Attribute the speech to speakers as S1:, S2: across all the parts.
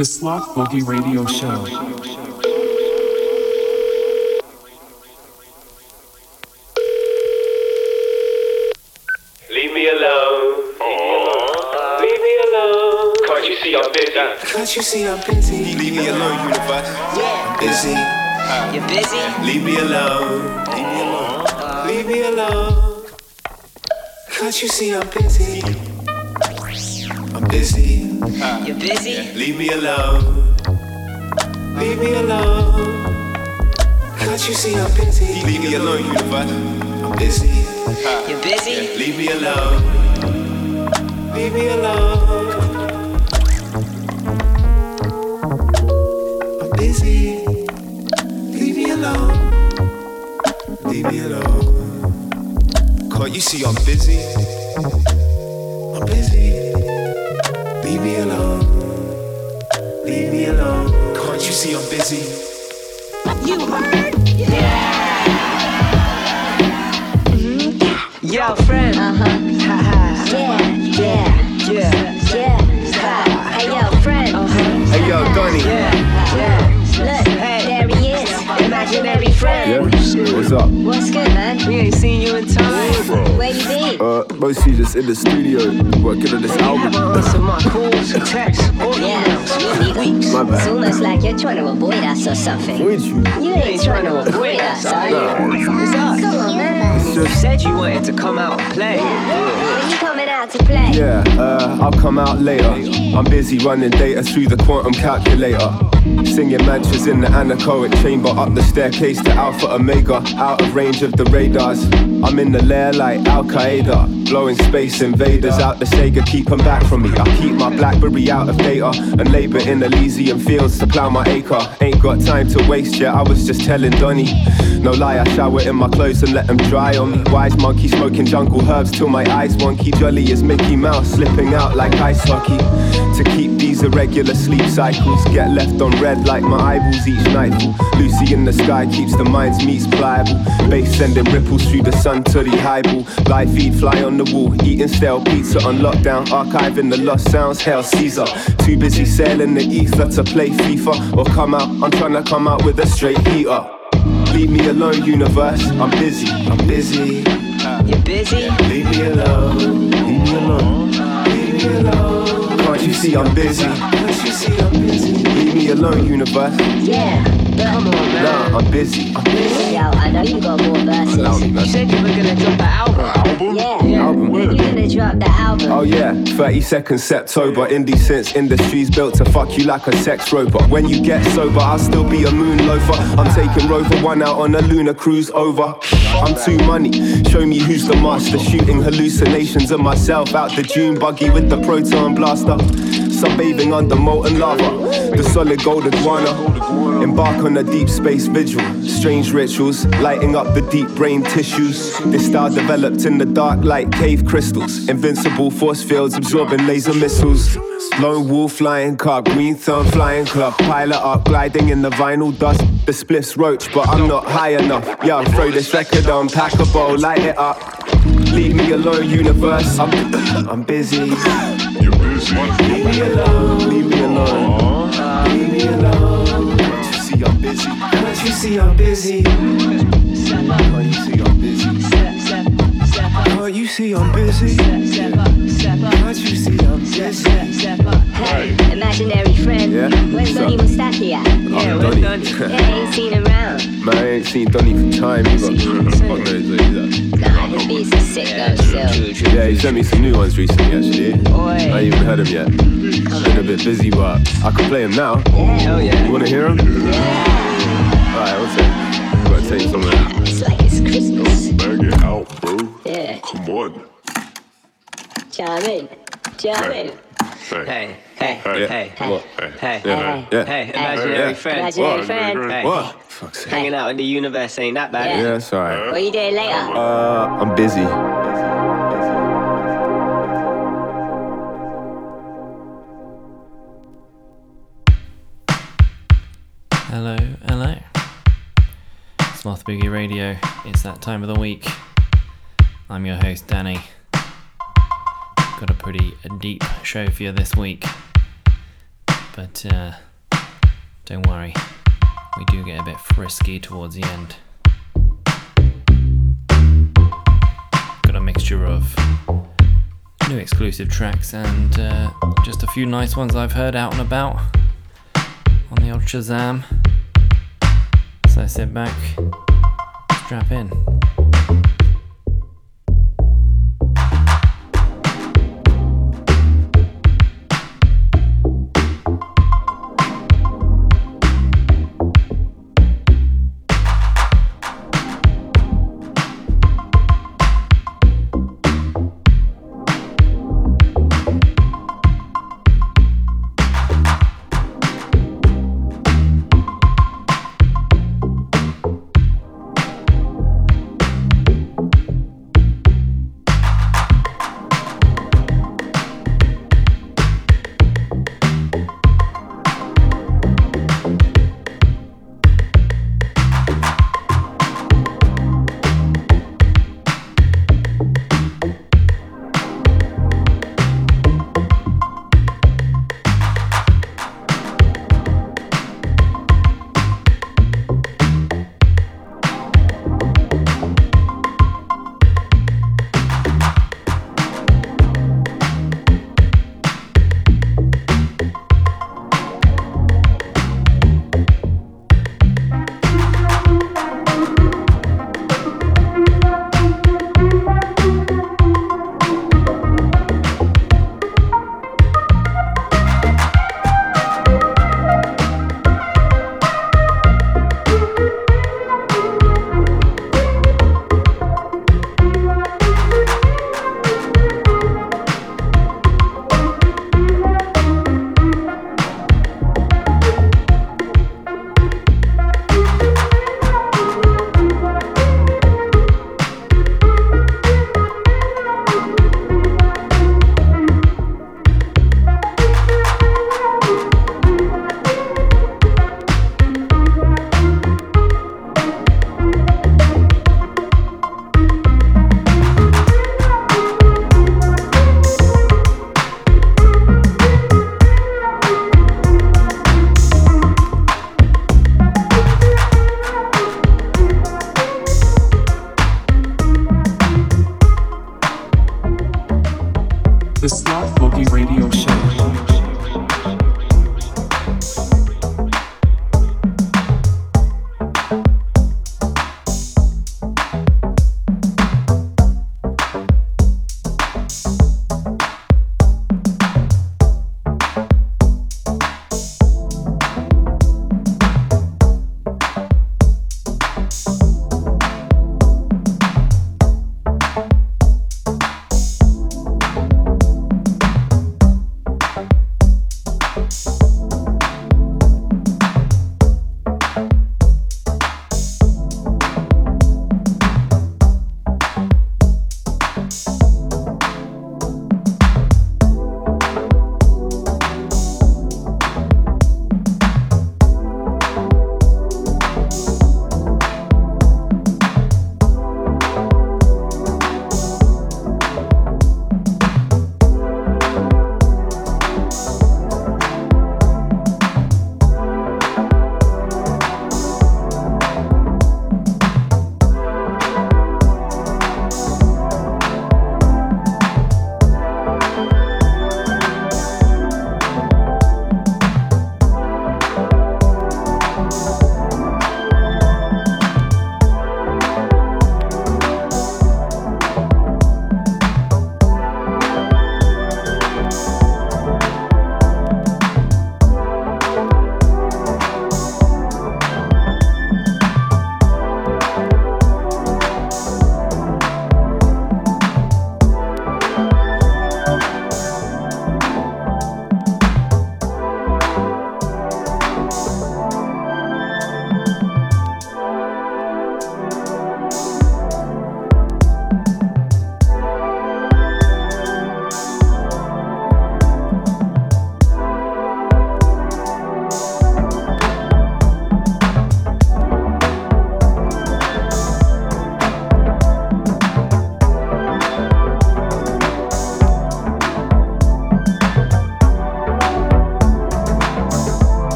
S1: The Sloth Boogie Radio Show.
S2: Leave me alone. Leave me alone. Can't you see I'm busy?
S3: Can't you see I'm busy?
S4: Leave me alone, universe.
S3: Yeah.
S4: Busy.
S3: You're busy?
S4: Leave me alone. Leave me alone. Leave me alone.
S3: Can't you see I'm busy?
S4: I'm busy.
S3: You busy?
S4: Leave me alone.
S3: Leave me alone. Can't you see I'm busy?
S4: Leave me alone, universe. I'm busy.
S3: You busy?
S4: Leave me alone.
S3: Leave me alone. I'm busy. Leave me alone.
S4: Leave me alone. Can't you see I'm busy? Can't you see I'm busy?
S3: You heard? Yo, friend.
S5: Uh huh. Yeah, yeah,
S3: Yeah.
S5: yeah. Hey, yo, friend.
S4: Hey yo, Donnie.
S3: Yeah. Yeah.
S5: Look, there he is. Imaginary friend.
S6: What's up?
S5: What's good, man?
S3: We ain't seen
S6: mostly just in the studio working on this album.
S3: Answer my calls, texts, or
S5: Yeah,
S3: emails.
S5: we need
S6: My
S5: It's
S6: bad.
S5: almost like you're trying to avoid us or something.
S6: Would you?
S5: You ain't trying to avoid us, are you?
S3: What's up?
S5: Come on, man.
S3: You said you wanted to come out and play.
S5: When you coming out to play?
S6: Yeah, uh, I'll come out later. I'm busy running data through the quantum calculator. Singing mantras in the anechoic chamber, up the staircase to Alpha Omega, out of range of the radars. I'm in the lair like Al Qaeda, blowing space invaders out the Sega, keep 'em back from me. I keep my Blackberry out of data and labor in Elysian fields to plow my acre. Ain't got time to waste yet, I was just telling Donny. No lie, I shower in my clothes and let them dry on me. Wise monkey smoking jungle herbs till my eyes wonky. Jolly as Mickey Mouse, slipping out like ice hockey. To keep these irregular sleep cycles, get left on red like my eyeballs each nightfall. Lucy in the sky keeps the mind's meats pliable. Bass sending ripples through the sun to the highball. Live feed fly on the wall, eating stale pizza on lockdown, archiving the lost sounds. Hell Caesar, too busy sailing the ether to play FIFA or come out. I'm trying to come out with a straight heater. Leave me alone, universe. I'm busy. I'm busy.
S3: You're busy?
S6: Leave me alone. Leave me alone. Leave me alone. Can't you see I'm busy?
S3: Can't you see I'm busy?
S6: Leave me alone, universe.
S5: Yeah,
S3: Come on, man.
S6: Nah, I'm busy. I'm busy.
S5: Yo, I know you got more verses.
S6: me,
S3: You said you were gonna drop an album.
S5: Yeah,
S6: Album.
S5: when you gonna drop the album?
S6: Oh yeah, 32nd September. Indie since industry's built to fuck you like a sex robot. When you get sober, I'll still be a moon loafer. I'm taking Rover One out on a lunar cruise over. I'm too money. Show me who's the master. Shooting hallucinations of myself out the June buggy with the proton blaster. Sunbathing under molten lava. The solid gold iguana. Embark on a deep space vigil. Strange rituals, lighting up the deep brain tissues. This style developed in the dark like cave crystals. Invincible force fields absorbing laser missiles. Lone wolf flying car, green thumb flying club. Pilot up, gliding in the vinyl dust. The spliff's roach, but I'm not high enough. Yeah, throw this record on, pack a bowl, light it up. Leave me alone, universe. I'm, I'm busy.
S7: You're busy.
S6: Alone. Leave me alone. Leave me alone. Can't you see I'm busy?
S3: Can't you see I'm busy?
S6: Can't you see I'm busy?
S3: Can't you see I'm busy? Can't you see I'm busy?
S5: Hey, imaginary friend.
S6: Yeah?
S5: Where's
S6: What's
S5: Donny
S6: up?
S5: Mustache at?
S3: Yeah,
S6: I'm
S3: we're
S6: Donny.
S3: done.
S5: Yeah, ain't seen him around.
S6: Man, I ain't seen Donny for time either. Fuck knows where he's at.
S5: Nah, his beats are sick though, still.
S6: Yeah, he sent me some new ones recently, actually.
S3: Oi.
S6: I ain't even heard him yet. Been a bit busy, but I can play him now.
S3: Hell yeah.
S6: You wanna hear him? Alright, what's it? I'm gonna tell you something.
S5: It's like it's Christmas.
S7: Bang it out, bro.
S5: Yeah,
S7: Come on.
S5: chime in. Chime in.
S7: Hey.
S3: Hey, hey,
S7: Hey.
S3: hey,
S6: What?
S3: hey,
S6: Yeah, yeah.
S3: hey, imaginary
S6: Yeah.
S3: friend.
S5: Imaginary
S7: What?
S5: friend.
S3: Hey,
S6: What? Fuck's sake.
S3: hanging out in the universe ain't that bad.
S5: Yeah.
S6: Yeah, it's alright.
S5: What you doing later?
S6: Uh, I'm busy.
S8: Hello, hello. Sloth Boogie Radio. It's that time of the week. I'm your host, Danny. Got a pretty deep show for you this week. but uh, don't worry, we do get a bit frisky towards the end. Got a mixture of new exclusive tracks and uh, just a few nice ones I've heard out and about on the old Shazam. So sit back, strap in.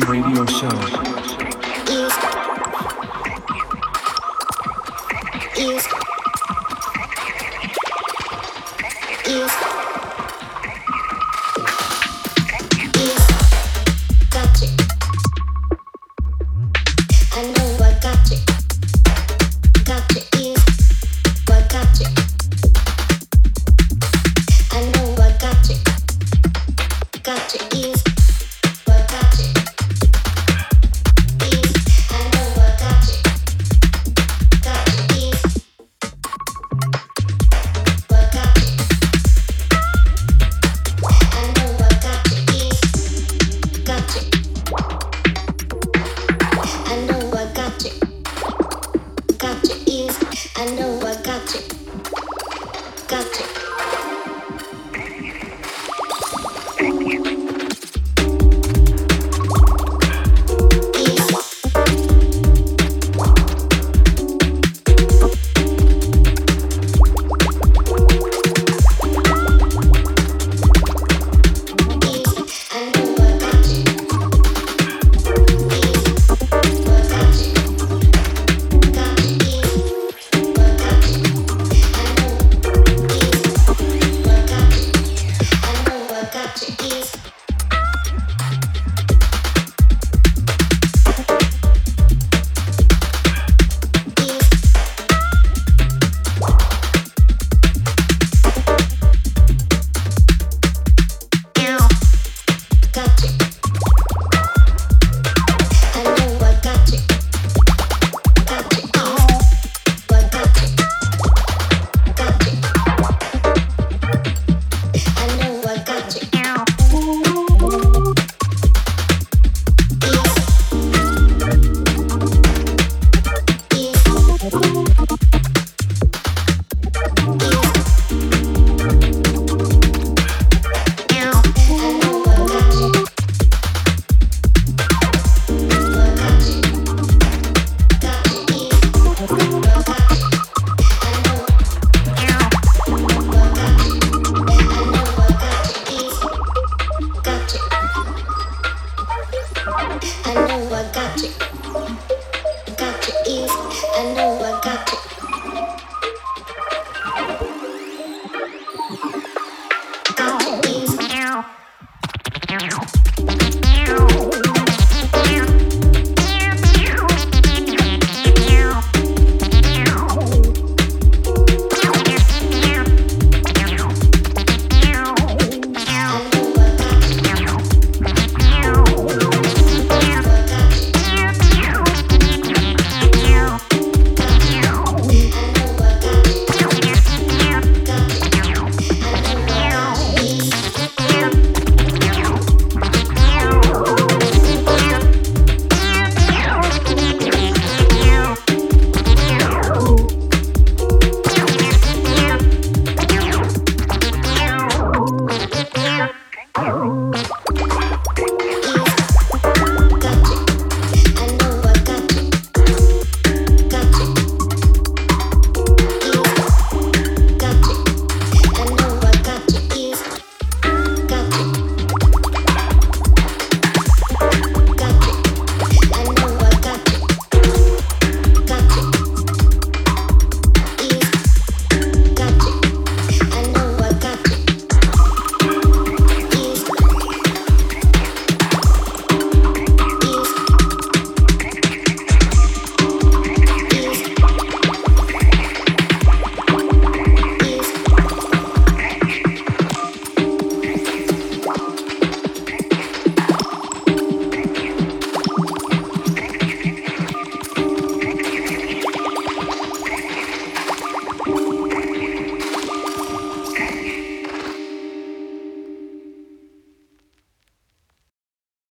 S9: Got
S1: to